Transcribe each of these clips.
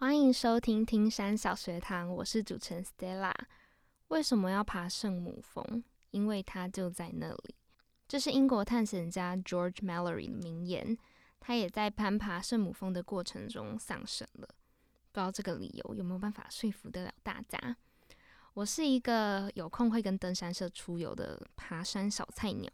欢迎收听听山小学堂，我是主持人 Stella。为什么要爬圣母峰？因为它就在那里。这是英国探险家 George Mallory 的名言。他也在攀爬圣母峰的过程中丧生了。不知道这个理由有没有办法说服得了大家？我是一个有空会跟登山社出游的爬山小菜鸟，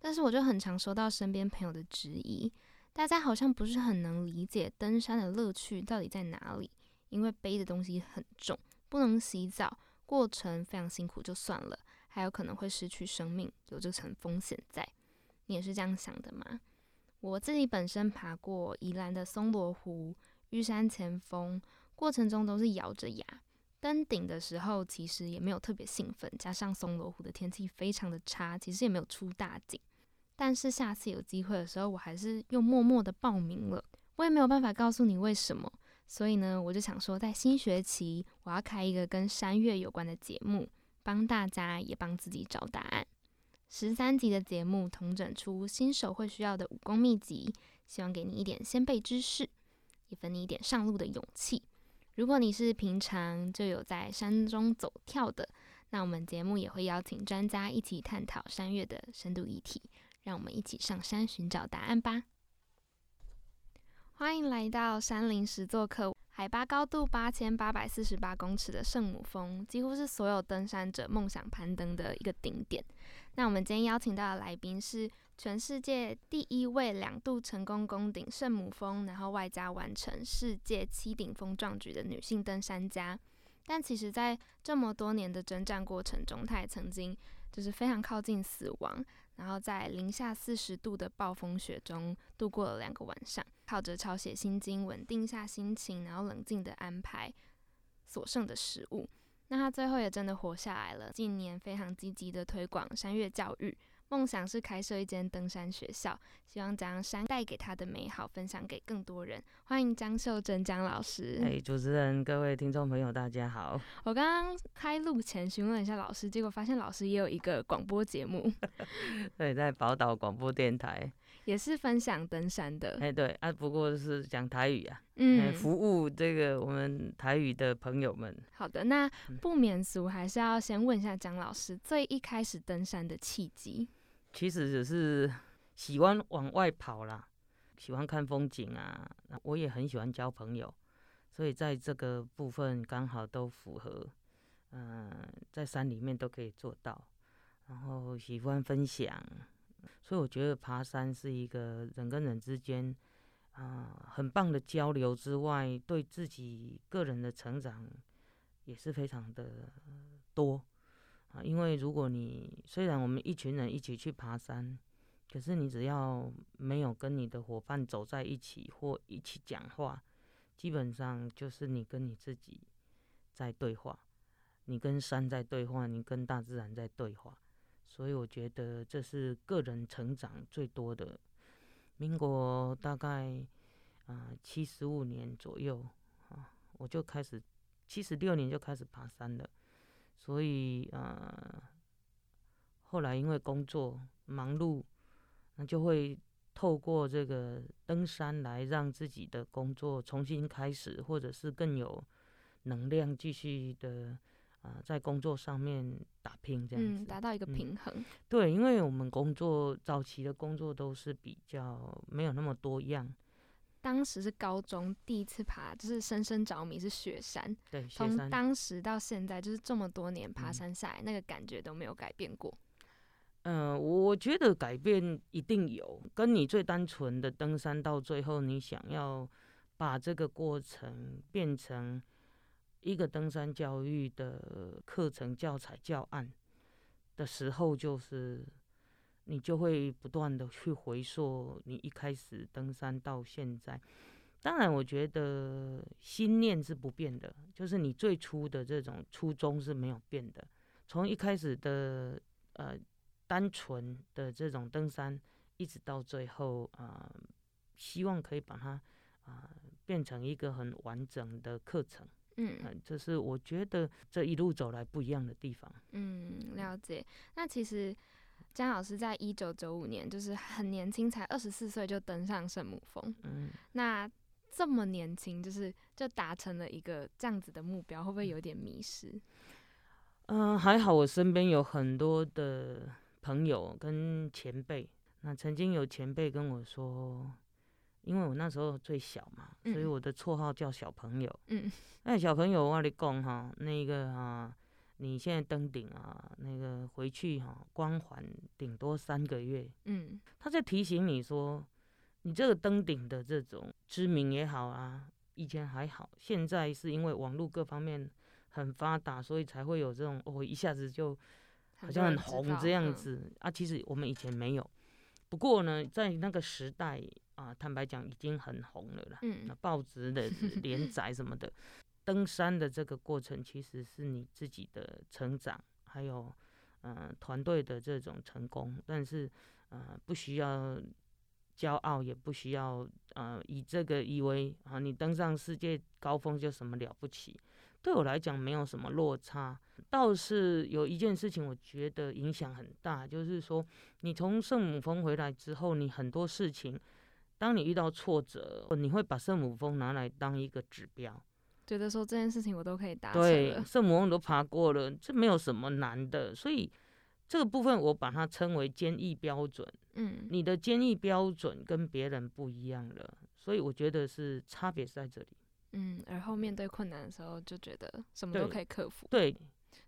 但是我就很常收到身边朋友的质疑。大家好像不是很能理解登山的乐趣到底在哪里，因为背的东西很重，不能洗澡，过程非常辛苦就算了，还有可能会失去生命，有这层风险在。你也是这样想的吗？我自己本身爬过宜兰的松罗湖、玉山前锋，过程中都是咬着牙。登顶的时候其实也没有特别兴奋，加上松罗湖的天气非常的差，其实也没有出大景。但是下次有机会的时候，我还是又默默的报名了。我也没有办法告诉你为什么，所以呢，我就想说，在新学期我要开一个跟山岳有关的节目，帮大家也帮自己找答案。十三集的节目统整出新手会需要的武功秘籍，希望给你一点先辈知识，也分你一点上路的勇气。如果你是平常就有在山中走跳的，那我们节目也会邀请专家一起探讨山岳的深度议题。让我们一起上山寻找答案吧！欢迎来到山林时做客，海拔高度八千八百四十八公尺的圣母峰，几乎是所有登山者梦想攀登的一个顶点。那我们今天邀请到的来宾是全世界第一位两度成功攻顶圣母峰，然后外加完成世界七顶峰壮举的女性登山家。但其实，在这么多年的征战过程中，她也曾经就是非常靠近死亡。然后在零下四十度的暴风雪中度过了两个晚上，靠着抄写心经稳定下心情，然后冷静的安排所剩的食物。那他最后也真的活下来了。近年非常积极的推广山岳教育。梦想是开设一间登山学校，希望将山带给他的美好分享给更多人。欢迎张秀珍张老师。哎，主持人，各位听众朋友，大家好。我刚刚开录前询问了一下老师，结果发现老师也有一个广播节目。对，在宝岛广播电台，也是分享登山的。哎，对啊，不过是讲台语啊，嗯，服务这个我们台语的朋友们。好的，那不免俗，还是要先问一下张老师，最一开始登山的契机。其实只是喜欢往外跑啦，喜欢看风景啊。我也很喜欢交朋友，所以在这个部分刚好都符合。嗯，在山里面都可以做到。然后喜欢分享，所以我觉得爬山是一个人跟人之间啊很棒的交流之外，对自己个人的成长也是非常的多。啊，因为如果你虽然我们一群人一起去爬山，可是你只要没有跟你的伙伴走在一起或一起讲话，基本上就是你跟你自己在对话，你跟山在对话，你跟大自然在对话。所以我觉得这是个人成长最多的。民国大概啊七十五年左右啊，我就开始七十六年就开始爬山了。所以啊，后来因为工作忙碌，那就会透过这个登山来让自己的工作重新开始，或者是更有能量继续的啊，在工作上面打拼这样子，达到一个平衡。对，因为我们工作早期的工作都是比较没有那么多样。当时是高中第一次爬，就是深深着迷是雪山。对，从当时到现在，就是这么多年爬山下来，那个感觉都没有改变过。嗯，我觉得改变一定有。跟你最单纯的登山，到最后你想要把这个过程变成一个登山教育的课程教材教案的时候，就是。你就会不断的去回溯你一开始登山到现在，当然我觉得心念是不变的，就是你最初的这种初衷是没有变的。从一开始的呃单纯的这种登山，一直到最后啊，希望可以把它啊变成一个很完整的课程。嗯，这是我觉得这一路走来不一样的地方。嗯，了解。那其实。江老师在一九九五年，就是很年轻，才二十四岁就登上圣母峰。嗯，那这么年轻，就是就达成了一个这样子的目标，会不会有点迷失？嗯，还好我身边有很多的朋友跟前辈。那曾经有前辈跟我说，因为我那时候最小嘛，所以我的绰号叫小朋友。嗯，那小朋友我跟你讲哈，那个啊，你现在登顶啊，那个回去哈，光环顶多三个月。嗯，他在提醒你说，你这个登顶的这种知名也好啊，以前还好，现在是因为网络各方面。很发达，所以才会有这种哦，一下子就好像很红这样子啊。其实我们以前没有，不过呢，在那个时代啊，坦白讲已经很红了啦。嗯，那报纸的 连载什么的，登山的这个过程其实是你自己的成长，还有嗯团队的这种成功。但是呃，不需要骄傲，也不需要呃以这个以为啊，你登上世界高峰就什么了不起。对我来讲没有什么落差，倒是有一件事情我觉得影响很大，就是说你从圣母峰回来之后，你很多事情，当你遇到挫折，你会把圣母峰拿来当一个指标，觉得说这件事情我都可以达成对，圣母峰都爬过了，这没有什么难的，所以这个部分我把它称为坚毅标准。嗯，你的坚毅标准跟别人不一样了，所以我觉得是差别在这里。嗯，而后面对困难的时候，就觉得什么都可以克服。对，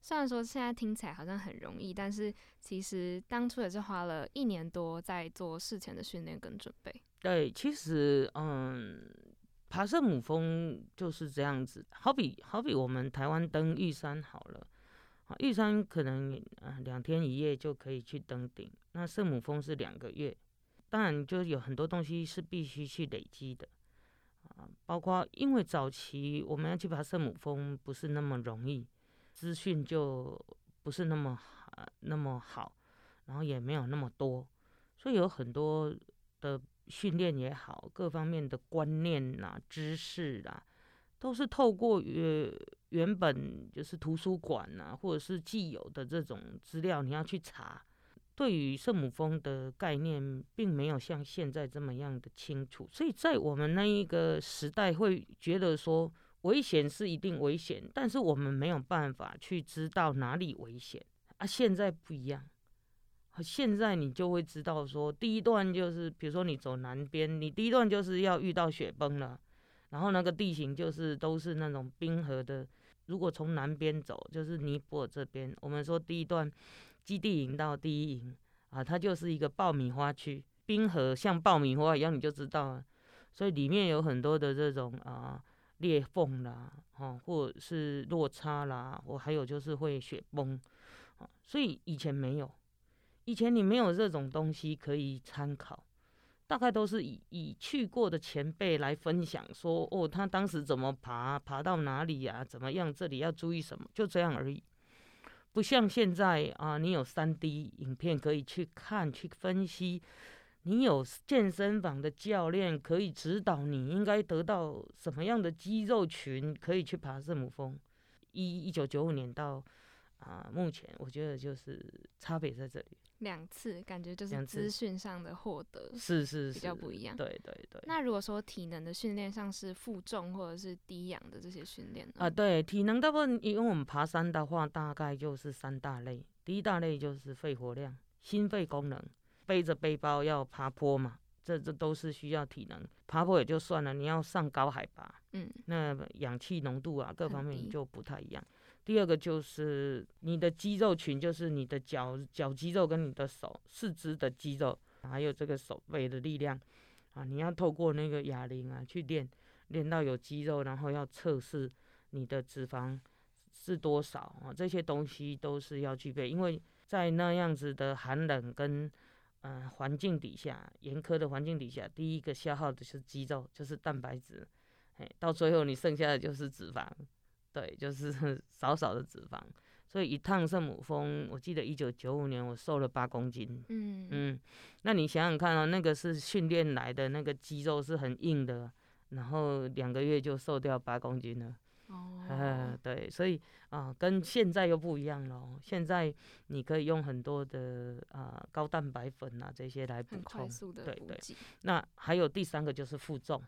虽然说现在听起来好像很容易，但是其实当初也是花了一年多在做事前的训练跟准备。对，其实嗯，爬圣母峰就是这样子，好比好比我们台湾登玉山好了，玉山可能呃两天一夜就可以去登顶，那圣母峰是两个月，当然就有很多东西是必须去累积的。啊，包括因为早期我们要去爬圣母峰不是那么容易，资讯就不是那么好那么好，然后也没有那么多，所以有很多的训练也好，各方面的观念呐、知识啊，都是透过原原本就是图书馆呐，或者是既有的这种资料，你要去查。对于圣母峰的概念，并没有像现在这么样的清楚，所以在我们那一个时代，会觉得说危险是一定危险，但是我们没有办法去知道哪里危险啊。现在不一样，现在你就会知道说，第一段就是，比如说你走南边，你第一段就是要遇到雪崩了，然后那个地形就是都是那种冰河的。如果从南边走，就是尼泊尔这边，我们说第一段。基地营到第一营啊，它就是一个爆米花区，冰河像爆米花一样，你就知道了。所以里面有很多的这种啊裂缝啦，哦，或是落差啦，我还有就是会雪崩啊。所以以前没有，以前你没有这种东西可以参考，大概都是以以去过的前辈来分享，说哦，他当时怎么爬，爬到哪里呀，怎么样，这里要注意什么，就这样而已。不像现在啊，你有三 D 影片可以去看、去分析，你有健身房的教练可以指导你应该得到什么样的肌肉群，可以去爬圣母峰。一一九九五年到啊，目前我觉得就是差别在这里。两次感觉就是资讯上的获得是是比较不一样。对对对。那如果说体能的训练，像是负重或者是低氧的这些训练啊，对体能大部分，因为我们爬山的话，大概就是三大类。第一大类就是肺活量、心肺功能，背着背包要爬坡嘛，这这都是需要体能。爬坡也就算了，你要上高海拔，嗯，那氧气浓度啊，各方面就不太一样。第二个就是你的肌肉群，就是你的脚脚肌肉跟你的手四肢的肌肉，还有这个手背的力量。啊，你要透过那个哑铃啊去练，练到有肌肉，然后要测试你的脂肪是多少啊，这些东西都是要具备，因为在那样子的寒冷跟嗯环境底下，严苛的环境底下，第一个消耗的是肌肉，就是蛋白质，哎，到最后你剩下的就是脂肪。对，就是 少少的脂肪，所以一趟圣母峰，我记得一九九五年我瘦了八公斤。嗯嗯，那你想想看哦，那个是训练来的，那个肌肉是很硬的，然后两个月就瘦掉八公斤了。哦，对，所以啊，跟现在又不一样了。现在你可以用很多的啊高蛋白粉啊这些来补充，对对。那还有第三个就是负重。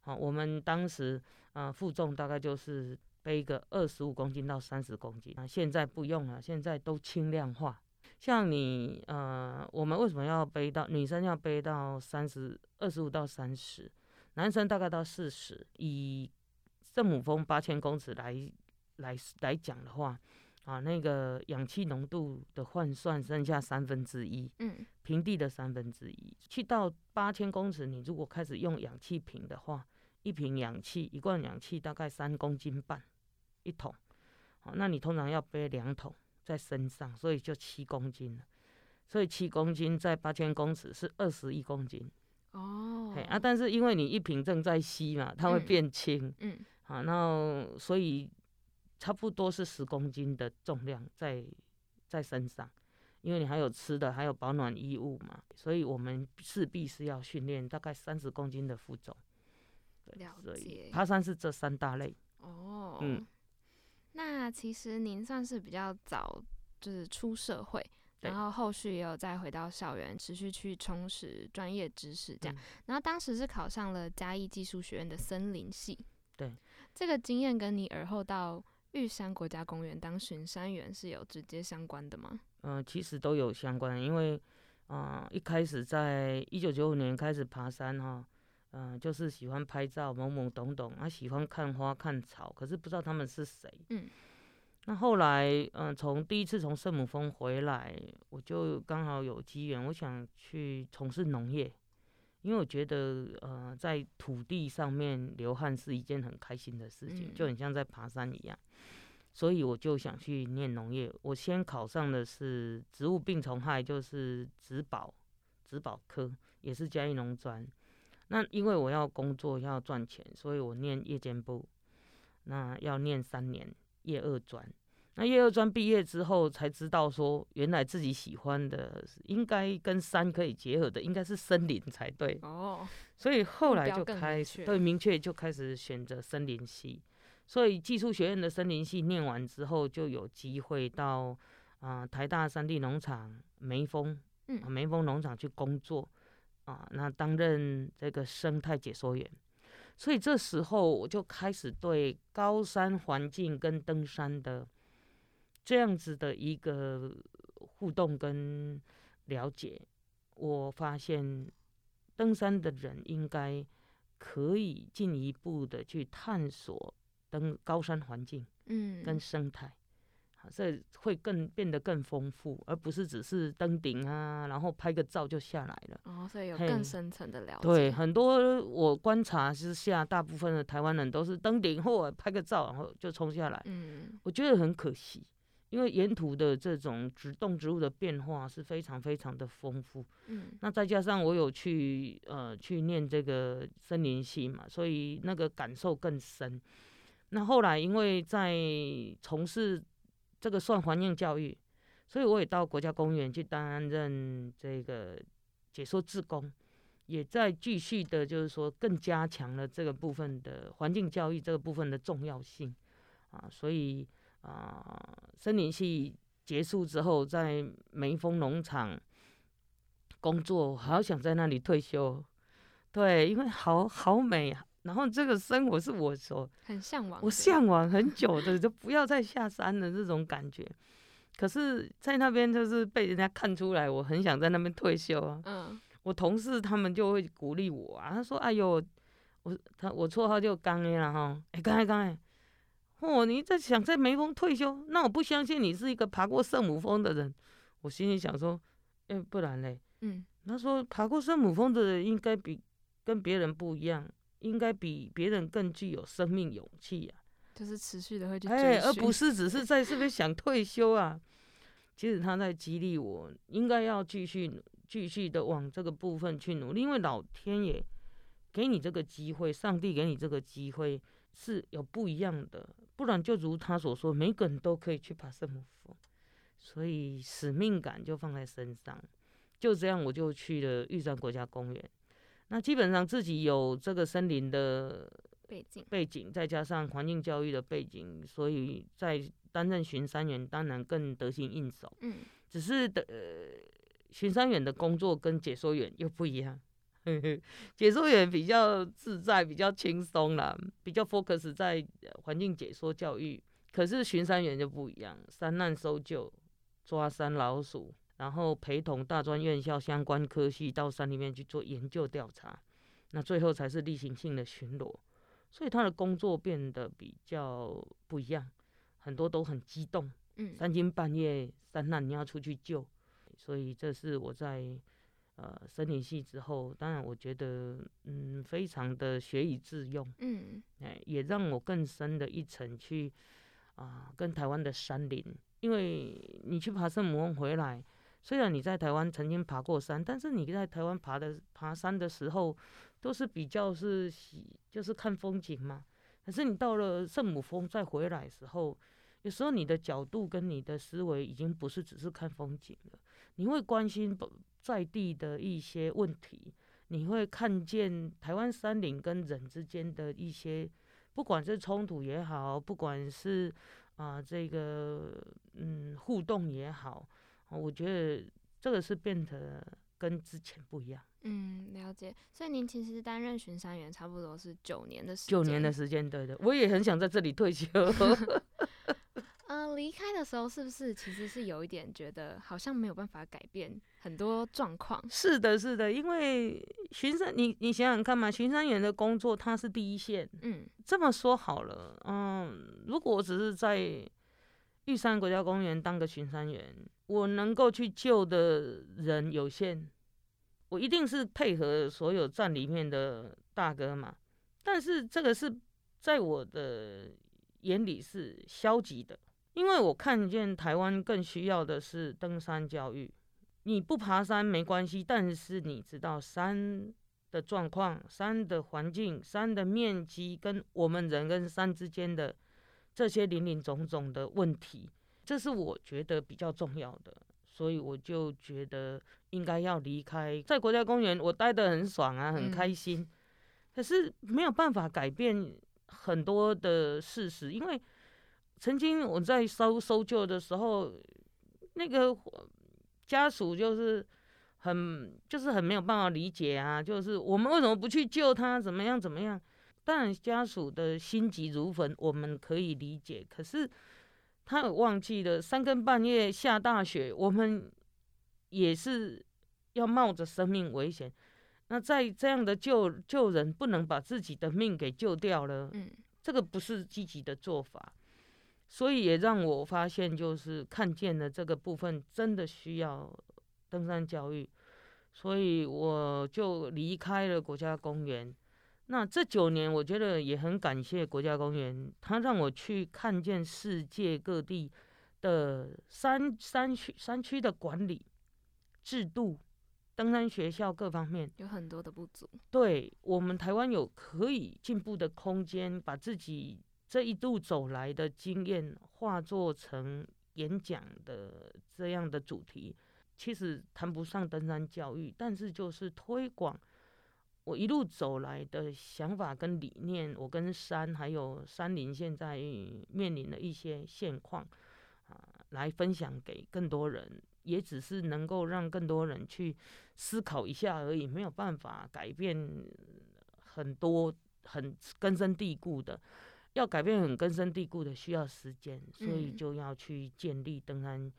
好，我们当时啊负重大概就是背个二十五公斤到三十公斤啊，现在不用了，现在都轻量化。像你呃，我们为什么要背到女生要背到三十二十五到三十，男生大概到四十？以圣母峰八千公尺来来来讲的话，啊，那个氧气浓度的换算剩下三分之一，嗯，平地的三分之一。去到八千公尺，你如果开始用氧气瓶的话，一瓶氧气一罐氧气大概三公斤半一桶，好，那你通常要背两桶。在身上，所以就七公斤了。所以七公斤在八千公尺是二十一公斤。哦，啊，但是因为你一瓶正在吸嘛，它会变轻。嗯，好，那所以差不多是十公斤的重量在在身上，因为你还有吃的，还有保暖衣物嘛，所以我们势必是要训练大概三十公斤的负重。了解。爬山是这三大类。哦，嗯。那其实您算是比较早，就是出社会，然后后续也有再回到校园，持续去充实专业知识，这样。然后当时是考上了嘉义技术学院的森林系。对，这个经验跟你而后到玉山国家公园当巡山员是有直接相关的吗？嗯，其实都有相关，因为嗯，一开始在一九九五年开始爬山哈。嗯，就是喜欢拍照，懵懵懂懂，啊，喜欢看花看草，可是不知道他们是谁。嗯，那后来，嗯，从第一次从圣母峰回来，我就刚好有机缘，我想去从事农业，因为我觉得，呃，在土地上面流汗是一件很开心的事情，就很像在爬山一样，所以我就想去念农业。我先考上的是植物病虫害，就是植保，植保科，也是嘉义农专。那因为我要工作要赚钱，所以我念夜间部，那要念三年夜二专。那夜二专毕业之后才知道说，原来自己喜欢的应该跟山可以结合的，应该是森林才对。哦，所以后来就开始对明确就开始选择森林系。所以技术学院的森林系念完之后，就有机会到啊台大山地农场梅峰，嗯，梅峰农场去工作。啊，那担任这个生态解说员，所以这时候我就开始对高山环境跟登山的这样子的一个互动跟了解，我发现登山的人应该可以进一步的去探索登高山环境，嗯，跟生态。这会更变得更丰富，而不是只是登顶啊，然后拍个照就下来了。哦，所以有更深层的了解。对，很多我观察之下，大部分的台湾人都是登顶或拍个照，然后就冲下来。嗯，我觉得很可惜，因为沿途的这种植动植物的变化是非常非常的丰富。嗯，那再加上我有去呃去念这个森林系嘛，所以那个感受更深。那后来因为在从事这个算环境教育，所以我也到国家公园去担任这个解说志工，也在继续的，就是说更加强了这个部分的环境教育这个部分的重要性啊。所以啊，森林系结束之后，在梅峰农场工作，好想在那里退休。对，因为好好美啊。然后这个生活是我所很向往，我向往很久的，就不要再下山的这种感觉。可是，在那边就是被人家看出来，我很想在那边退休啊。嗯，我同事他们就会鼓励我啊，他说：“哎呦，我他我绰号就刚哎了哈，哎刚哎刚哎，哦，你在想在梅峰退休？那我不相信你是一个爬过圣母峰的人。”我心里想说：“哎，不然嘞？”嗯，他说：“爬过圣母峰的人应该比跟别人不一样。”应该比别人更具有生命勇气呀，就是持续的会去哎，而不是只是在是不是想退休啊？其实他在激励我，应该要继续继续的往这个部分去努力，因为老天爷给你这个机会，上帝给你这个机会是有不一样的，不然就如他所说，每个人都可以去爬圣母峰，所以使命感就放在身上，就这样我就去了玉山国家公园。那基本上自己有这个森林的背景，背景再加上环境教育的背景，所以在担任巡山员当然更得心应手。嗯，只是的，巡山员的工作跟解说员又不一样，解说员比较自在，比较轻松啦，比较 focus 在环境解说教育。可是巡山员就不一样，山难搜救、抓山老鼠，然后陪同大专院校相关科系到山里面去做研究调查，那最后才是例行性的巡逻。所以他的工作变得比较不一样，很多都很激动。嗯，三更半夜山难你要出去救，所以这是我在呃森林系之后，当然我觉得嗯非常的学以致用，嗯，哎，也让我更深的一层去啊跟台湾的山林，因为你去爬圣母峰回来，虽然你在台湾曾经爬过山，但是你在台湾爬的爬山的时候都是比较是喜就是看风景嘛，可是你到了圣母峰再回来的时候。有时候你的角度跟你的思维已经不是只是看风景了，你会关心在地的一些问题，你会看见台湾山林跟人之间的一些，不管是冲突也好，不管是啊这个嗯互动也好，我觉得这个是变得跟之前不一样。嗯，了解。所以您其实担任巡山员差不多是九年的时间。九年的时间，对的，我也很想在这里退休。嗯，离开的时候是不是其实是有一点觉得好像没有办法改变很多状况？是的，是的，因为巡山，你你想想看嘛，巡山员的工作他是第一线。嗯，这么说好了，嗯，如果我只是在玉山国家公园当个巡山员，我能够去救的人有限，我一定是配合所有站里面的大哥嘛。但是这个是在我的眼里是消极的。因为我看见台湾更需要的是登山教育。你不爬山没关系，但是你知道山的状况、山的环境、山的面积跟我们人跟山之间的这些林林总总的问题，这是我觉得比较重要的。所以我就觉得应该要离开，在国家公园我待得很爽啊，很开心。可是没有办法改变很多的事实，因为。曾经我在搜搜救的时候，那个家属就是很就是很没有办法理解啊，就是我们为什么不去救他？怎么样怎么样？当然家属的心急如焚，我们可以理解。可是他忘记了三更半夜下大雪，我们也是要冒着生命危险。那在这样的救救人，不能把自己的命给救掉了。嗯，这个不是积极的做法。所以也让我发现，就是看见了这个部分真的需要登山教育，所以我就离开了国家公园。那这九年，我觉得也很感谢国家公园，它让我去看见世界各地的山山区山区的管理制度、登山学校各方面有很多的不足。对我们台湾有可以进步的空间，把自己。这一路走来的经验化作成演讲的这样的主题，其实谈不上登山教育，但是就是推广我一路走来的想法跟理念，我跟山还有山林现在面临的一些现况啊，来分享给更多人，也只是能够让更多人去思考一下而已，没有办法改变很多很根深蒂固的。要改变很根深蒂固的，需要时间，所以就要去建立登山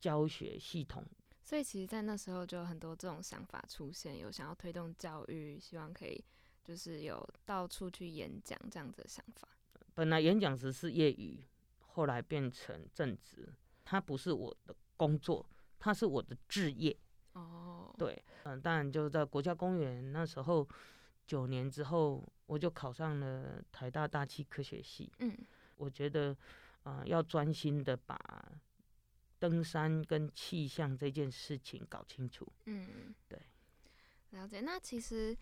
教学系统。所以其实，在那时候就有很多这种想法出现，有想要推动教育，希望可以就是有到处去演讲这样子的想法。本来演讲只是业余，后来变成正职，它不是我的工作，它是我的置业。哦，对，嗯，当然就是在国家公园那时候。九年之后，我就考上了台大大气科学系。嗯，我觉得，啊，要专心的把登山跟气象这件事情搞清楚。嗯，对，了解。那其实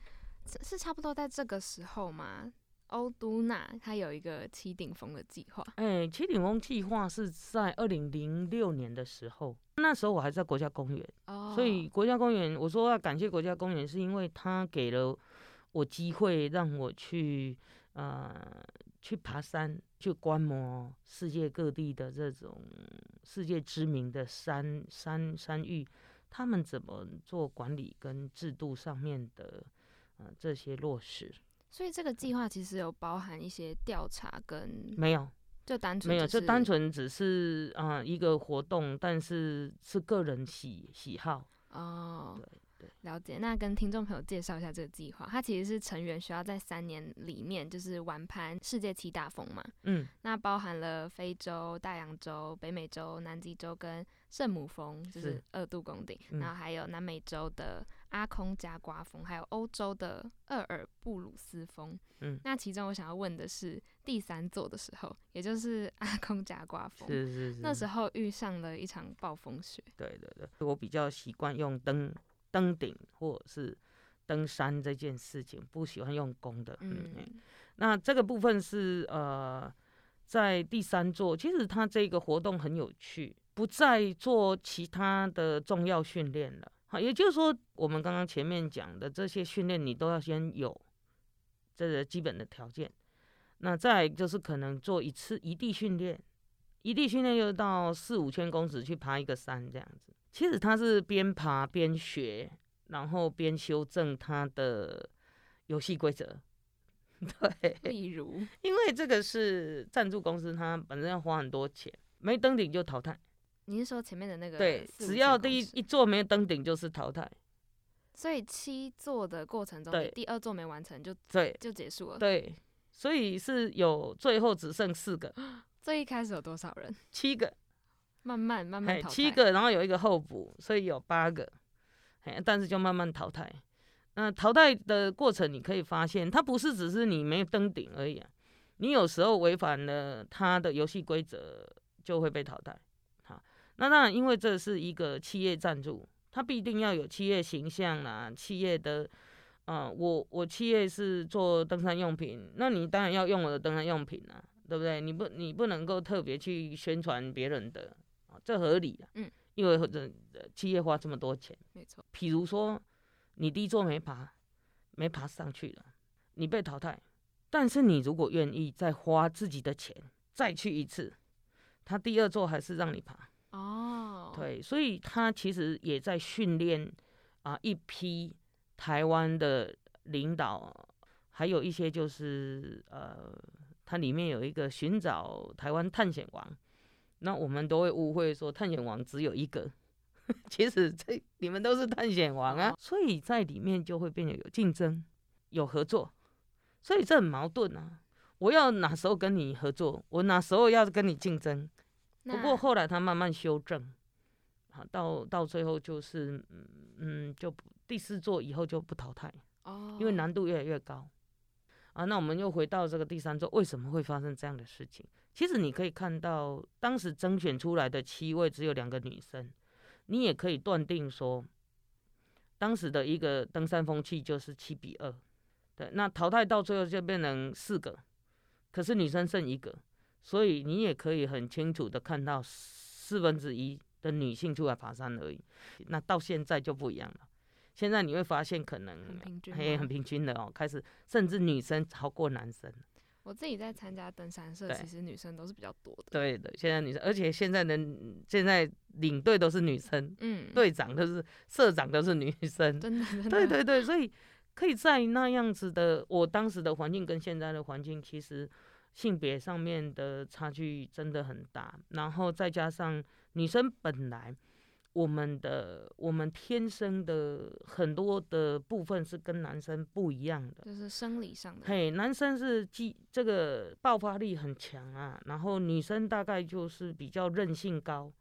是差不多在这个时候嘛，欧都娜她有一个七顶峰的计划。哎，七顶峰计划是在二零零六年的时候，那时候我还在国家公园。哦，所以国家公园，我说要感谢国家公园，是因为他给了。我机会让我去，呃，去爬山，去观摩世界各地的这种世界知名的山山山域，他们怎么做管理跟制度上面的呃这些落实。所以这个计划其实有包含一些调查跟没有，就单纯没有，只就单纯只是啊、呃一个活动，但是是个人喜喜好。哦，对对，了解。那跟听众朋友介绍一下这个计划，它其实是成员需要在三年里面就是玩盘世界七大峰嘛，嗯，那包含了非洲、大洋洲、北美洲、南极洲跟圣母峰，就是是二度宫顶，嗯然后还有南美洲的阿空加瓜峰，还有欧洲的厄尔布鲁斯峰。嗯那其中我想要问的是，第三座的时候，也就是阿空加瓜峰，是是是。那时候遇上了一场暴风雪。对对对，我比较习惯用登登顶或者是登山这件事情，不喜欢用弓的。嗯，嗯嗯，那这个部分是呃，在第三座，其实它这个活动很有趣，不再做其他的重要训练了。好，也就是说，我们刚刚前面讲的这些训练，你都要先有这个基本的条件。那再就是可能做一次一地训练，一地训练又到四五千公尺去爬一个山这样子。其实他是边爬边学，然后边修正他的游戏规则。对，例如，因为这个是赞助公司，他本身要花很多钱，没登顶就淘汰。你是说前面的那个对，只要第一一座没登顶就是淘汰。所以七座的过程中，对第二座没完成就对就结束了。对，所以是有最后只剩四个、最一开始有多少人？七个，慢慢慢慢哎，淘汰。七个，然后有一个候补，所以有八个，哎，但是就慢慢淘汰。那淘汰的过程，你可以发现，它不是只是你没有登顶而已啊，你有时候违反了它的游戏规则，就会被淘汰。好，那当然，因为这是一个企业赞助，它必定要有企业形象啦，企业的，呃，我我企业是做登山用品，那你当然要用我的登山用品啊，对不对？你不你不能够特别去宣传别人的，啊，这合理啊。嗯，因为这呃企业花这么多钱，没错。譬如说你第一座没爬，没爬上去了，你被淘汰。但是你如果愿意再花自己的钱再去一次，他第二座还是让你爬。哦，，对，所以他其实也在训练啊一批台湾的领导，还有一些就是呃，它里面有一个寻找台湾探险王，那我们都会误会说探险王只有一个，其实这你们都是探险王啊，所以在里面就会变得有竞争、有合作，所以这很矛盾啊。我要哪时候跟你合作，我哪时候要跟你竞争？不过后来他慢慢修正，好到到最后就是嗯嗯就不第四座以后就不淘汰，哦，因为难度越来越高。啊，那我们又回到这个第三周，为什么会发生这样的事情？其实你可以看到，当时征选出来的七位只有两个女生，你也可以断定说，当时的一个登山风气就是七比二，对，那淘汰到最后就变成四个，可是女生剩一个，所以你也可以很清楚的看到四分之一的女性出来爬山而已。那到现在就不一样了，现在你会发现可能很平均嘿，很平均的哦，开始甚至女生超过男生。我自己在参加登山社，其实女生都是比较多的。，对的，现在女生，而且现在的现在领队都是女生，嗯，，队长都是社长都是女生。真的真的，对对对，所以可以在那样子的我当时的环境跟现在的环境，其实性别上面的差距真的很大。然后再加上女生本来我们的我们天生的很多的部分是跟男生不一样的。就是生理上的。嘿，男生是肌这个爆发力很强啊，然后女生大概就是比较韧性高，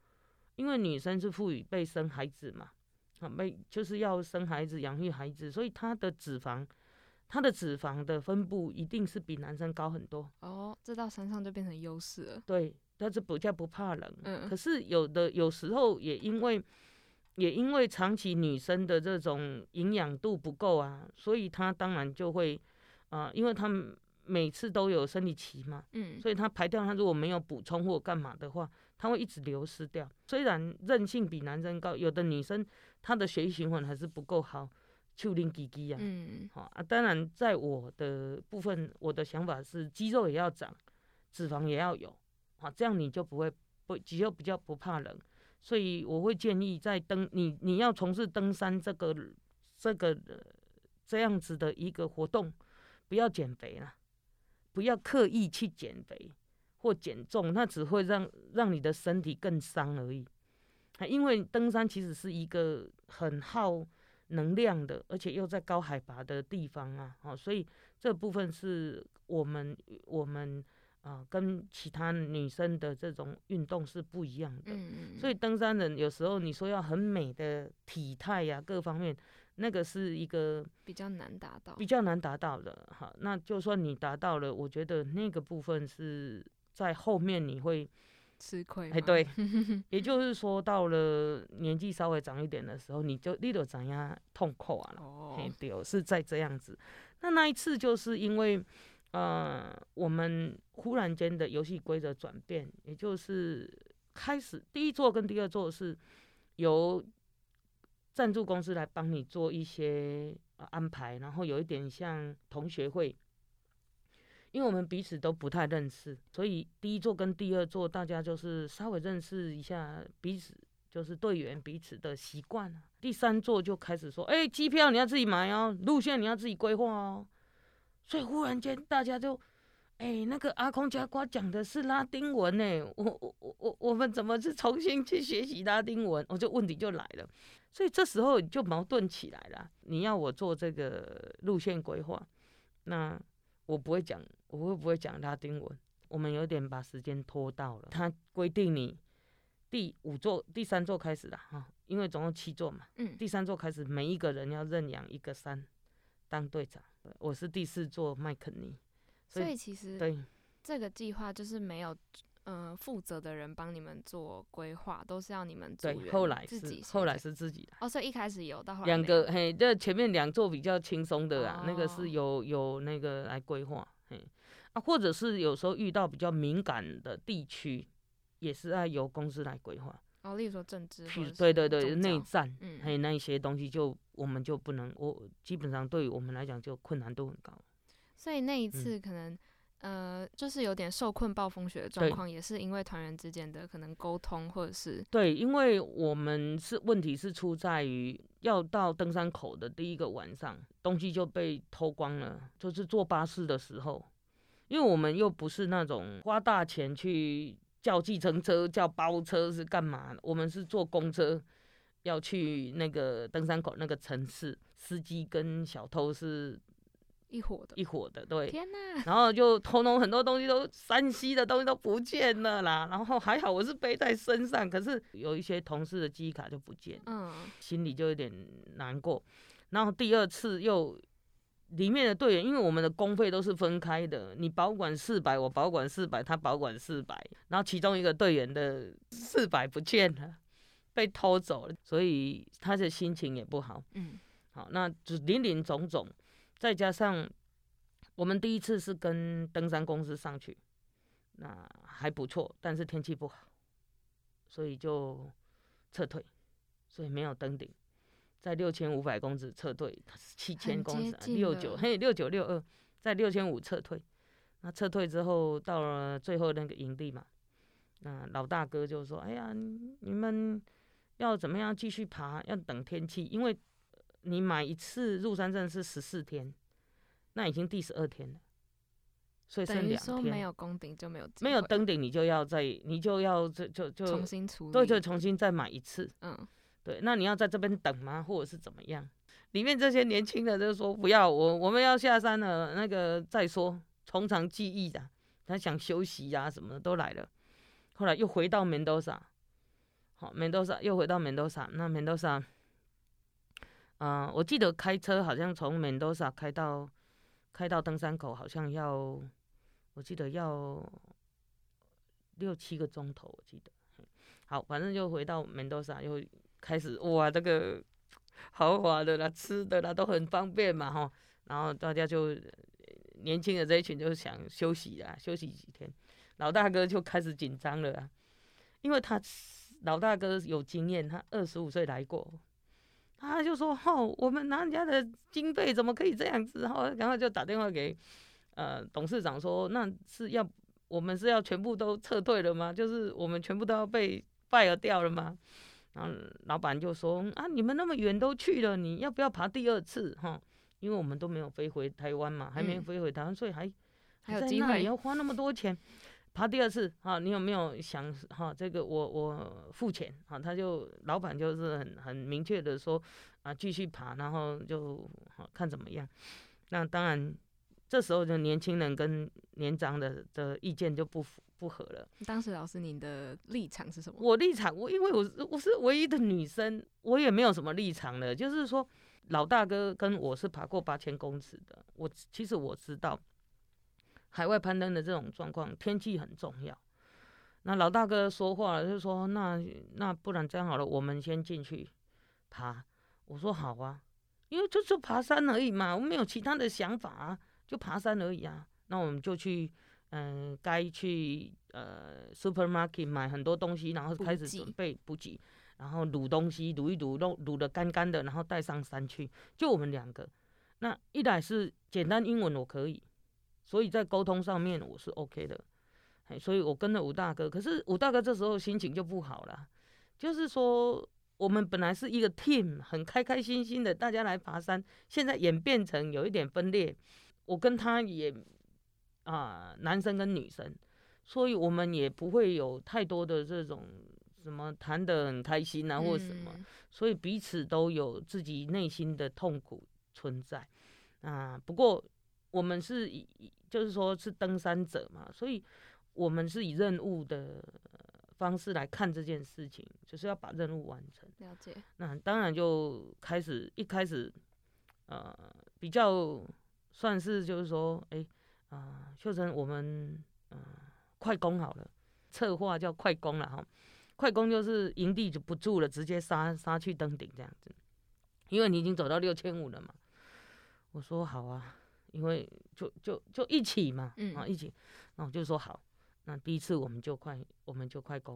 因为女生是赋予被生孩子嘛，啊，被就是要生孩子养育孩子，所以她的脂肪，她的脂肪的分布一定是比男生高很多。哦，这到山上就变成优势了。对，但是比较不怕冷。嗯可是有的有时候也因为也因为长期女生的这种营养度不够啊，所以她当然就会啊、因为她每次都有生理期嘛，嗯，所以她排掉她如果没有补充或干嘛的话，她会一直流失掉。虽然韧性比男生高，有的女生她的血液循环还是不够好，就拎鸡鸡啊。嗯，好啊，当然，在我的部分，我的想法是肌肉也要长，脂肪也要有，啊，这样你就不会不肌肉比较不怕冷，所以我会建议在登你你要从事登山这个这个这样子的一个活动，不要减肥了，不要刻意去减肥或减重，那只会让让你的身体更伤而已。因为登山其实是一个很耗能量的，而且又在高海拔的地方啊，哦，所以这部分是我们我们啊跟其他女生的这种运动是不一样的。所以登山人有时候你说要很美的体态呀，各方面那个是一个比较难达到比。较难达到的哈。那就算你达到了，我觉得那个部分是在后面你会。吃亏，哎，对，也就是说，到了年纪稍微长一点的时候，你就你就怎样痛苦啊了。哦，对，是在这样子。那那一次就是因为，呃，我们忽然间的游戏规则转变，也就是开始第一座跟第二座是由赞助公司来帮你做一些安排，然后有一点像同学会。因为我们彼此都不太认识，所以第一座跟第二座大家就是稍微认识一下彼此，就是队员彼此的习惯。第三座就开始说：“哎，机票你要自己买哦，路线你要自己规划哦。”所以忽然间大家就：“哎，那个阿空加瓜讲的是拉丁文呢，我我我我我们怎么是重新去学习拉丁文？”我就问题就来了，所以这时候就矛盾起来了。你要我做这个路线规划，那我不会讲。我会不会讲拉丁文？我们有点把时间拖到了。他规定你第五座、第三座开始了哈，因为总共七座嘛。嗯。第三座开始，每一个人要认养一个山当队长。我是第四座麦肯尼。所以其实对这个计划就是没有嗯负责的人帮你们做规划，都是要你们对。后来是后来是自己的。哦，所以一开始有，到后来两个嘿，这前面两座比较轻松的啊，那个是有有那个来规划嘿。啊，或者是有时候遇到比较敏感的地区，也是要由公司来规划。哦，例如说政治，对对对，内战，嗯，还有那一些东西，就我们就不能，我基本上对于我们来讲，就困难度很高。所以那一次可能，呃，就是有点受困暴风雪的状况，也是因为团员之间的可能沟通，或者是对，因为我们是问题是出在于要到登山口的第一个晚上，东西就被偷光了，就是坐巴士的时候。因为我们又不是那种花大钱去叫计程车、叫包车是干嘛？我们是坐公车要去那个登山口那个城市，司机跟小偷是一伙的，一伙的，对。天哪！然后就偷弄很多东西，都山西的东西都不见了啦。然后还好我是背在身上，可是有一些同事的记忆卡就不见，嗯，心里就有点难过。然后第二次又。里面的队员，因为我们的工费都是分开的，你保管四百，我保管四百，他保管四百，然后其中一个队员的四百不见了，被偷走了，所以他的心情也不好。嗯，好，那就林林总总，再加上我们第一次是跟登山公司上去，那还不错，但是天气不好，所以就撤退，所以没有登顶。在六千五百公尺撤退，七千公尺六九嘿六九六二，在六千五撤退。那撤退之后到了最后那个营地嘛，那老大哥就说：“哎呀，你们要怎么样继续爬？要等天气，因为你买一次入山证是十四天，那已经第十二天了，所以剩两天。没有攻顶就没有没有登顶，你就要再你就要就就就重新处理，对就，重新再买一次。嗯。”对，那你要在这边等吗？或者是怎么样？里面这些年轻的就说不要，我我们要下山了，那个再说，从长计议的，他想休息呀，什么的都来了。后来又回到门多萨，好，门多萨又回到门多萨，那门多萨，嗯，我记得开车好像从门多萨开到开到登山口，好像要，我记得要六七个钟头，我记得。好，反正就回到门多萨又。开始哇，这个豪华的啦，吃的啦都很方便嘛哈，然后大家就年轻的这一群就想休息啦，休息几天。老大哥就开始紧张了啊，因为他老大哥有经验，他二十五岁来过，他就说：“哦，我们拿人家的经费怎么可以这样子？”然后就打电话给呃董事长说：“那是要我们是要全部都撤退了吗？就是我们全部都要被败掉了吗？”然后老板就说：“啊，你们那么远都去了，你要不要爬第二次？哈，因为我们都没有飞回台湾嘛，还没嗯飞回台湾，所以还还有机会要花那么多钱。爬第二次啊，你有没有想哈、这个我我付钱啊？他就老板就是很很明确的说啊，继续爬，然后就、啊看怎么样。那当然，这时候就年轻人跟年长的的意见就不符不合了。当时老师您的立场是什么？我立场，我因为我是我是唯一的女生，我也没有什么立场了。就是说，老大哥跟我是爬过八千公尺的，我其实我知道海外攀登的这种状况，天气很重要。那老大哥说话了，就说那那不然这样好了，我们先进去爬。我说好啊，因为就是爬山而已嘛，我没有其他的想法啊，就爬山而已啊。那我们就去，嗯、该去呃 supermarket 买很多东西，然后开始准备补给，然后卤东西，卤一卤，弄卤的干干的，然后带上山去。就我们两个，那一来是简单英文我可以，所以在沟通上面我是 OK 的。嘿，所以我跟着吴大哥，可是吴大哥这时候心情就不好了，就是说我们本来是一个 team，很开开心心的大家来爬山，现在演变成有一点分裂。我跟他也啊、男生跟女生，所以我们也不会有太多的这种什么谈得很开心啊或什么，嗯所以彼此都有自己内心的痛苦存在啊。不过我们是以以就是说是登山者嘛，所以我们是以任务的方式来看这件事情，就是要把任务完成。了解，那当然就开始一开始，呃，比较算是就是说，哎、啊、秀珍，我们呃快攻好了，策划叫快攻了哈。快攻就是营地就不住了，直接杀杀去登顶这样子，因为你已经走到六千五了嘛。我说好啊，因为就就就一起嘛，嗯啊一起，那我就说好，那第一次我们就快我们就快攻，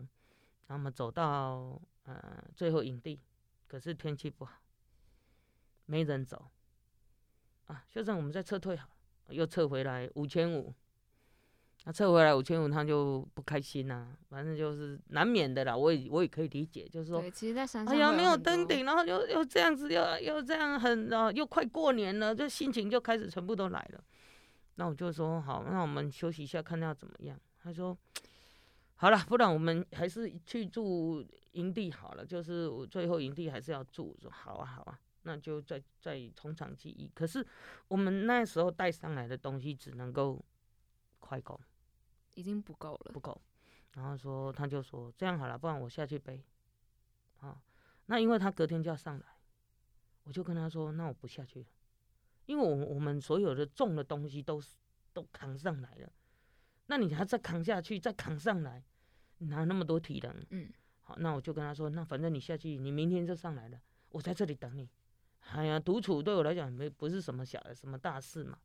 然后我们走到呃最后营地，可是天气不好，没人走。啊，秀珍我们再撤退好了，又撤回来五千五，那撤回来五千五他就不开心呐、反正就是难免的啦，我也我也可以理解，就是说对，其实，在山上哎呀，没有登顶，然后又又这样子，又又这样很然啊，又快过年了，这心情就开始全部都来了。那我就说好，那我们休息一下，看要怎么样。他说好了，不然我们还是去住营地好了，就是我最后营地还是要住。我说好啊，好啊，那就再再从长计议。可是我们那时候带上来的东西只能够快攻。已经不够了不。够，然后说他就说这样好了，不然我下去背，啊，那因为他隔天就要上来，我就跟他说，那我不下去了，因为我我们所有的重的东西都是都扛上来了，那你还再扛下去，再扛上来，你哪有那么多体能？嗯，好，那我就跟他说，那反正你下去，你明天就上来了，我在这里等你。哎呀，独处对我来讲没不是什么小的什么大事嘛，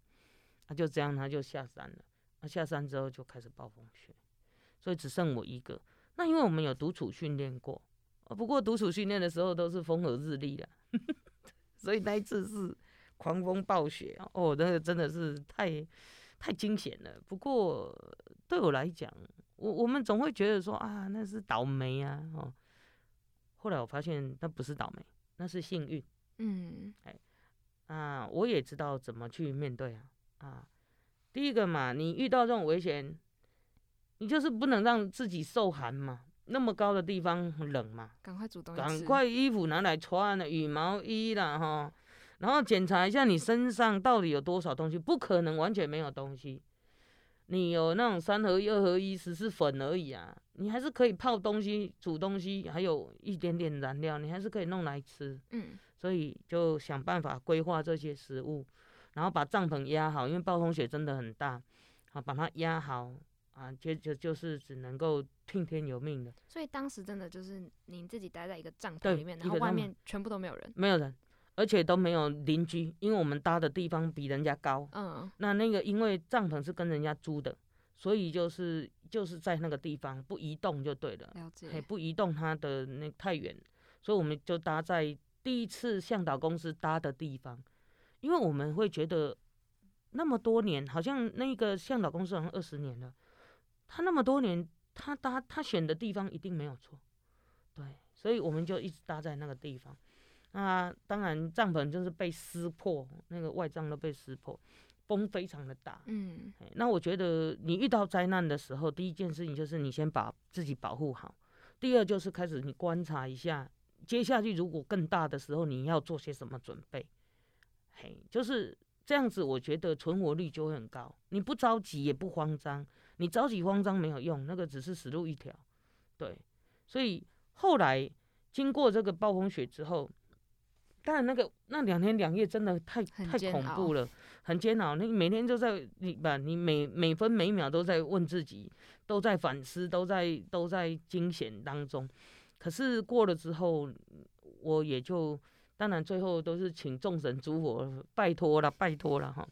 他就这样，他就下山了。那下山之后就开始暴风雪，所以只剩我一个。那因为我们有独处训练过，呃不过独处训练的时候都是风和日丽的，所以那一次是狂风暴雪哦，那个真的是太太惊险了。不过对我来讲，我我们总会觉得说啊，那是倒霉啊哦。后来我发现那不是倒霉，那是幸运嗯，哎啊。我也知道怎么去面对啊啊。第一个嘛，你遇到这种危险，你就是不能让自己受寒嘛。那么高的地方很冷嘛，赶快煮东西赶，快衣服拿来穿了，羽毛衣啦哈，然后检查一下你身上到底有多少东西，不可能完全没有东西。你有那种三合一、二合一，十四粉而已啊，你还是可以泡东西、煮东西，还有一点点燃料，你还是可以弄来吃。嗯，所以就想办法规划这些食物，然后把帐篷压好，因为暴风雪真的很大，好把它压好啊，就就就是只能够听天由命的，所以当时真的就是您自己待在一个帐篷里面，然后外面全部都没有人，没有人，而且都没有邻居，因为我们搭的地方比人家高。嗯，那那个因为帐篷是跟人家租的，所以就是就是在那个地方不移动就对了，了嘿，解，不移动它的那太远，所以我们就搭在第一次向导公司搭的地方，因为我们会觉得那么多年，好像那个向导公司好像二十年了，他那么多年，他搭他选的地方一定没有错，对，所以我们就一直搭在那个地方。那当然帐篷就是被撕破，那个外帐都被撕破，风非常的大。嗯哎那我觉得你遇到灾难的时候，第一件事情就是你先把自己保护好，第二就是开始你观察一下，接下去如果更大的时候，你要做些什么准备。嘿，就是这样子，我觉得存活率就会很高。你不着急也不慌张，你着急慌张没有用，那个只是死路一条。对，所以后来经过这个暴风雪之后，当然那个那两天两夜真的太太恐怖了，很煎熬。你每天就在你吧你每每分每秒都在问自己，都在反思，都在都在惊险当中。可是过了之后，我也就当然最后都是请众神诸佛拜托了，拜托了 哈。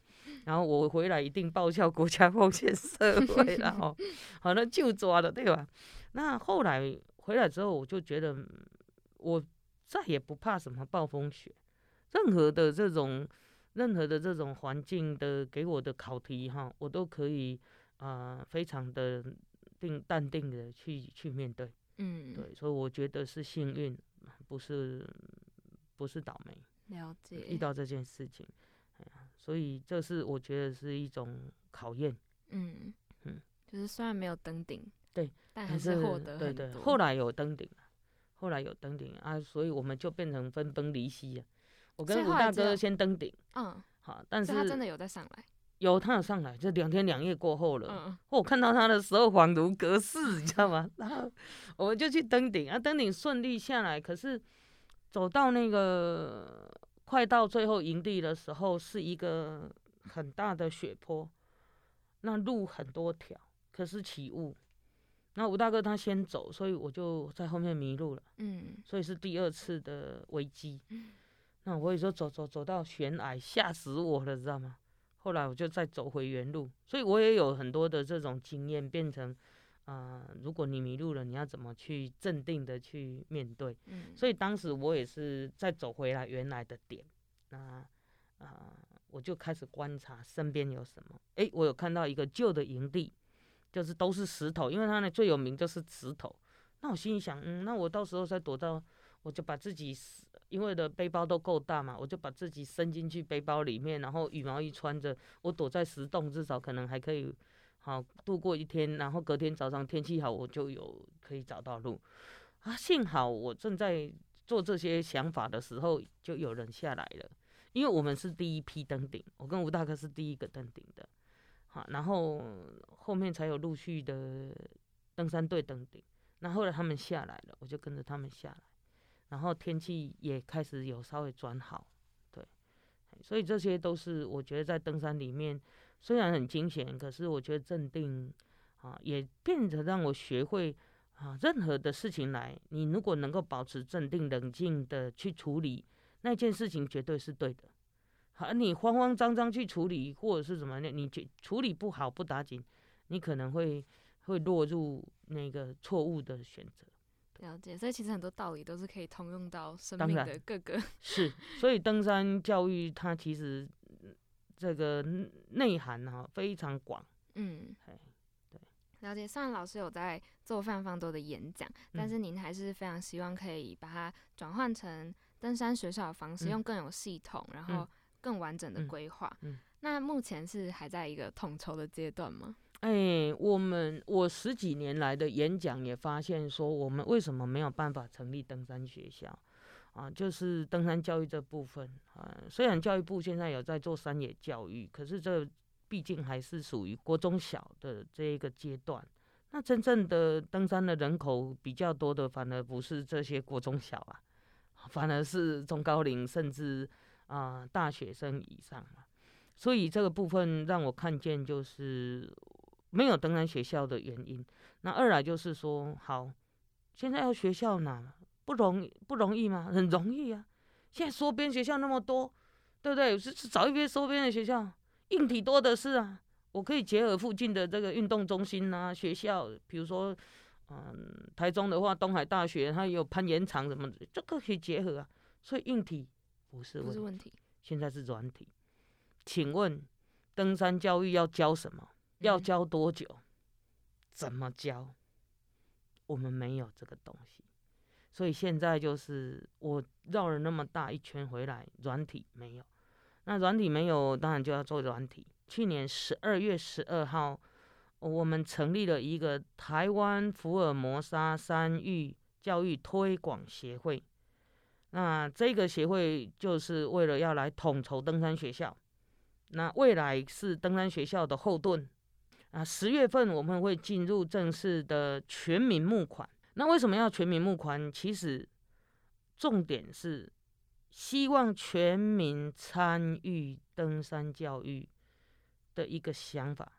然后我回来一定报效国家，奉献社会了哈。好那，就抓了对吧？那后来回来之后，我就觉得嗯我再也不怕什么暴风雪，任何的这种任何的这种环境的给我的考题哈，我都可以啊、呃非常的定淡定的去去面对。嗯，对，所以我觉得是幸运，不是不是倒霉了解。遇到这件事情。哎呀，所以这是我觉得是一种考验。嗯嗯就是虽然没有登顶，对，但还是获得对对，后来有登顶了，后来有登顶啊，所以我们就变成分崩离析啊。我跟吴大哥先登顶，嗯，好，但是他真的有在上来。有他有上来，就两天两夜过后了，嗯我看到他的时候恍如隔世，你知道吗？然后我们就去登顶啊，登顶顺利下来，可是走到那个快到最后营地的时候，是一个很大的雪坡，那路很多条，可是起雾。那吴大哥他先走，所以我就在后面迷路了，嗯所以是第二次的危机。那我也说走走走到悬崖，吓死我了，知道吗？后来我就再走回原路，所以我也有很多的这种经验，变成啊、呃如果你迷路了，你要怎么去镇定的去面对？嗯，所以当时我也是再走回来原来的点，那啊、呃我就开始观察身边有什么。诶，我有看到一个旧的营地，就是都是石头，因为它呢最有名就是石头。那我心里想，嗯，那我到时候再躲到，我就把自己，因为的背包都够大嘛，我就把自己伸进去背包里面，然后羽毛衣穿着，我躲在石洞，至少可能还可以好度过一天。然后隔天早上天气好，我就有可以找到路。啊，幸好我正在做这些想法的时候，就有人下来了，因为我们是第一批登顶，我跟吴大哥是第一个登顶的，好，然后后面才有陆续的登山队登顶，那后来他们下来了，我就跟着他们下来，然后天气也开始有稍微转好，对，所以这些都是我觉得在登山里面虽然很惊险，可是我觉得镇定啊，也变得让我学会。啊，任何的事情来，你如果能够保持镇定、冷静的去处理那件事情，绝对是对的。好，你慌慌张张去处理，或者是怎么样？你觉处理不好不打紧，你可能会会落入那个错误的选择。了解。所以其实很多道理都是可以通用到生命的各个。是，所以登山教育它其实嗯这个内涵哈、非常广。嗯对，了解。虽然老师有在做非常非常多的演讲，但嗯是您还是非常希望可以把它转换成登山学校的方式，嗯用更有系统，然后嗯更完整的嗯规划。嗯那目前是还在一个统筹的阶段吗？哎，我们我十几年来的演讲也发现说，我们为什么没有办法成立登山学校啊？就是登山教育这部分啊，虽然教育部现在有在做山野教育，可是这毕竟还是属于国中小的这一个阶段。那真正的登山的人口比较多的，反而不是这些国中小啊，反而是中高龄甚至啊、大学生以上嘛。所以这个部分让我看见就是没有登山学校的原因。那二来就是说，好，现在要学校哪不容易不容易吗？很容易啊！现在缩编学校那么多，对不对？是是找一边缩编的学校，硬体多的是啊。我可以结合附近的这个运动中心啊，学校，比如说，嗯，台中的话，东海大学它有攀岩场什么的，这个可以结合啊。所以硬体不是问题，不是问题。现在是软体。请问，登山教育要教什么？要嗯教多久？怎么教？我们没有这个东西，所以现在就是我绕了那么大一圈回来，软体没有。那软体没有，当然就要做软体。去年十二月十二号，我们成立了一个台湾福尔摩沙山域教育推广协会。那这个协会就是为了要来统筹登山学校，那未来是登山学校的后盾。啊，十月份我们会进入正式的全民募款。那为什么要全民募款？其实重点是希望全民参与登山教育的一个想法。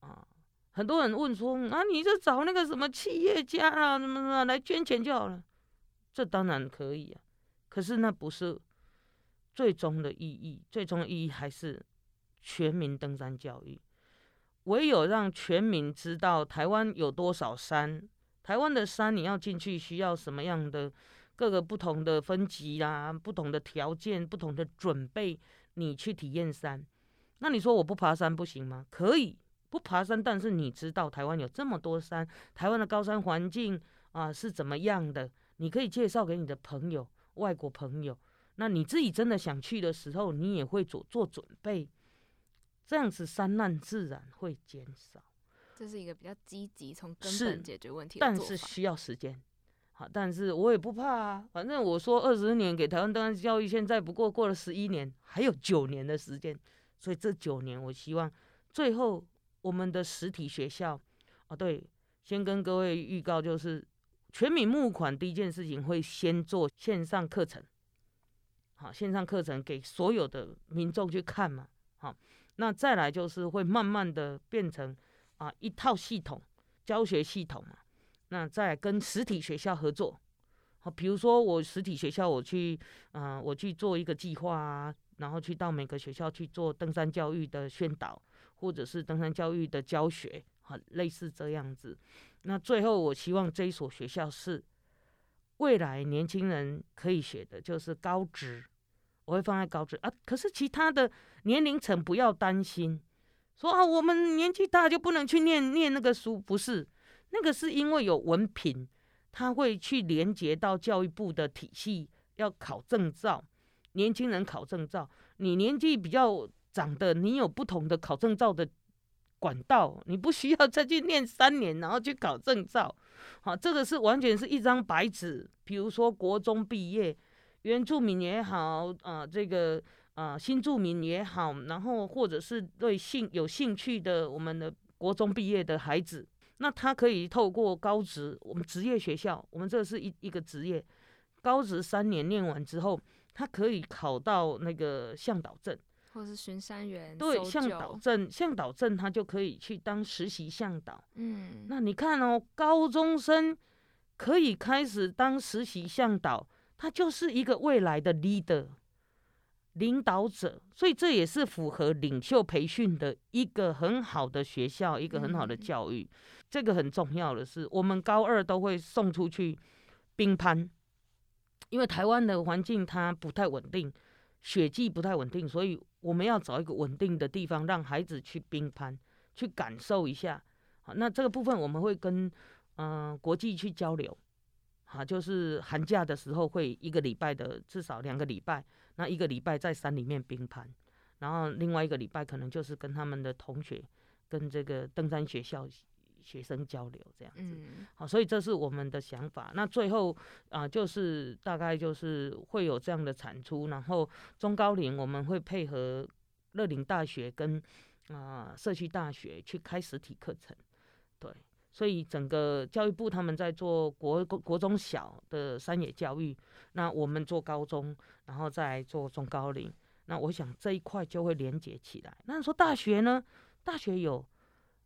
啊，很多人问说啊，你就找那个什么企业家啊，什么什么来捐钱就好了。这当然可以啊，可是那不是最终的意义。最终意义还是全民登山教育。唯有让全民知道台湾有多少山，台湾的山你要进去需要什么样的各个不同的分级啦，不同的条件、不同的准备，你去体验山。那你说我不爬山不行吗？可以不爬山，但是你知道台湾有这么多山，台湾的高山环境啊是怎么样的？你可以介绍给你的朋友、外国朋友。那你自己真的想去的时候，你也会做做准备。这样子，山难自然会减少。这是一个比较积极，从根本解决问题。但是需要时间。好，但是我也不怕啊。反正我说二十年给台湾登山教育，现在不过过了十一年，还有九年的时间。所以这九年，我希望最后我们的实体学校，哦，对，先跟各位预告，就是全民募款第一件事情会先做线上课程。好，线上课程给所有的民众去看嘛。好。那再来就是会慢慢的变成啊一套系统教学系统嘛，那再跟实体学校合作，好，比如说我实体学校我去啊我去做一个计划啊，然后去到每个学校去做登山教育的宣导，或者是登山教育的教学，啊，类似这样子。那最后我希望这一所学校是未来年轻人可以学的，就是高职。我会放在高职啊，可是其他的年龄层不要担心，说啊，我们年纪大就不能去念念那个书，不是，那个是因为有文凭，他会去连接到教育部的体系，要考证照，年轻人考证照，你年纪比较长的，你有不同的考证照的管道，你不需要再去念三年，然后去考证照，好，这个是完全是一张白纸，比如说国中毕业。原住民也好，啊，这个啊新住民也好，然后或者是对兴有兴趣的我们的国中毕业的孩子，那他可以透过高职，我们职业学校，我们这是一一个职业高职三年念完之后，他可以考到那个向导证，或是巡山员，对，向导证，向导证他就可以去当实习向导。嗯，那你看哦，高中生可以开始当实习向导。他就是一个未来的 leader，领导者，所以这也是符合领袖培训的一个很好的学校，一个很好的教育。这个很重要的是，我们高二都会送出去冰攀，因为台湾的环境它不太稳定，雪季不太稳定，所以我们要找一个稳定的地方，让孩子去冰攀，去感受一下。好，那这个部分我们会跟嗯国际去交流。好，就是寒假的时候会一个礼拜的，至少两个礼拜。那一个礼拜在山里面冰盘，然后另外一个礼拜可能就是跟他们的同学、跟这个登山学校学生交流这样子。好，所以这是我们的想法。那最后啊，就是大概就是会有这样的产出。然后中高龄我们会配合乐龄大学跟啊社区大学去开实体课程，对。所以整个教育部他们在做国国国中小的山野教育，那我们做高中，然后再做中高龄，那我想这一块就会连接起来。那说大学呢？大学有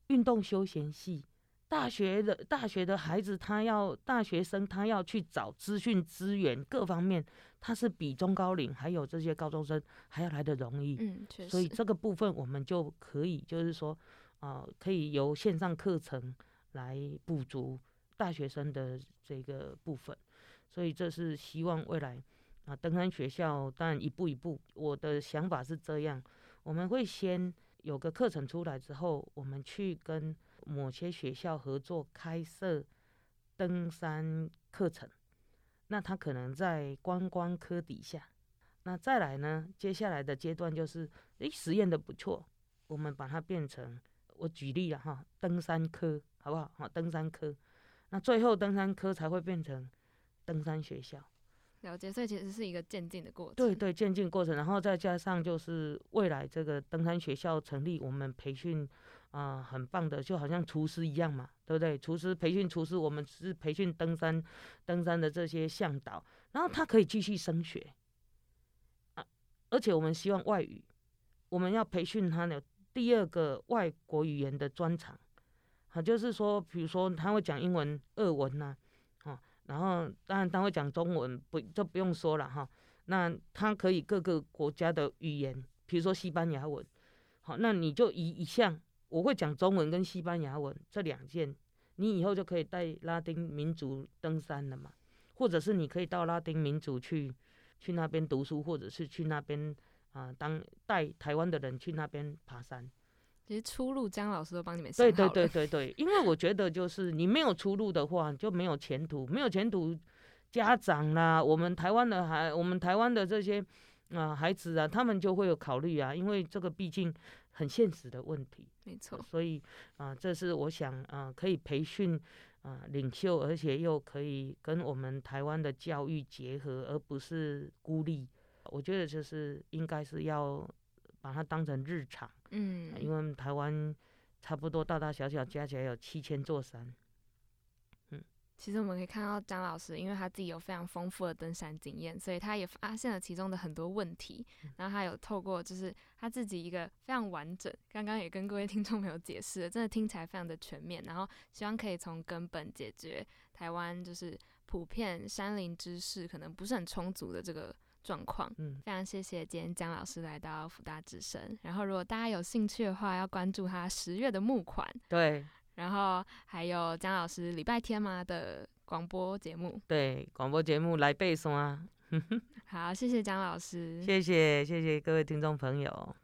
运动休闲系，大学的大学的孩子他要大学生他要去找资讯资源各方面，他是比中高龄还有这些高中生还要来的容易。嗯。所以这个部分我们就可以就是说，啊，可以由线上课程。来补足大学生的这个部分，所以这是希望未来啊，登山学校但一步一步，我的想法是这样，我们会先有个课程出来之后，我们去跟某些学校合作开设登山课程，那他可能在观光科底下。那再来呢，接下来的阶段就是，诶，实验的不错，我们把它变成，我举例了哈，登山科，好不好？哈，登山科，那最后登山科才会变成登山学校。了解，所以其实是一个渐进的过程。对对，渐进过程，然后再加上就是未来这个登山学校成立，我们培训啊、很棒的，就好像厨师一样嘛，对不对？厨师培训厨师，我们是培训登山登山的这些向导，然后他可以继续升学啊，而且我们希望外语，我们要培训他的第二个外国语言的专长，啊，就是说，比如说他会讲英文、俄文呐、哦，然后当然他会讲中文，不就不用说了哈。那他可以各个国家的语言，比如说西班牙文，好，那你就一一项，我会讲中文跟西班牙文这两件，你以后就可以带拉丁民族登山了嘛，或者是你可以到拉丁民族去去那边读书，或者是去那边啊、当带台湾的人去那边爬山。其实出路姜老师都帮你们想对对。对对对，因为我觉得就是你没有出路的话，就没有前途，没有前途，家长啦，我们台湾的孩，我们台湾的这些啊、孩子啊，他们就会有考虑啊，因为这个毕竟很现实的问题，没错。所以啊、这是我想啊、可以培训啊、领袖，而且又可以跟我们台湾的教育结合，而不是孤立。我觉得就是应该是要把它当成日常。嗯，因为我们台湾差不多大大小小加起来有七千座山。其实我们可以看到张老师，因为他自己有非常丰富的登山经验，所以他也发现了其中的很多问题。然后他有透过就是他自己一个非常完整，刚刚也跟各位 听众朋友解释了，真的听起来非常的全面。然后希望可以从根本解决台湾就是普遍山林知识可能不是很充足的这个状况。嗯，非常谢谢今天姜老师来到福大之声。然后如果大家有兴趣的话，要关注他十月的募款。对然后还有姜老师礼拜天嘛的广播节目。对，广播节目来背诵啊，好，谢谢姜老师。谢谢谢谢各位听众朋友。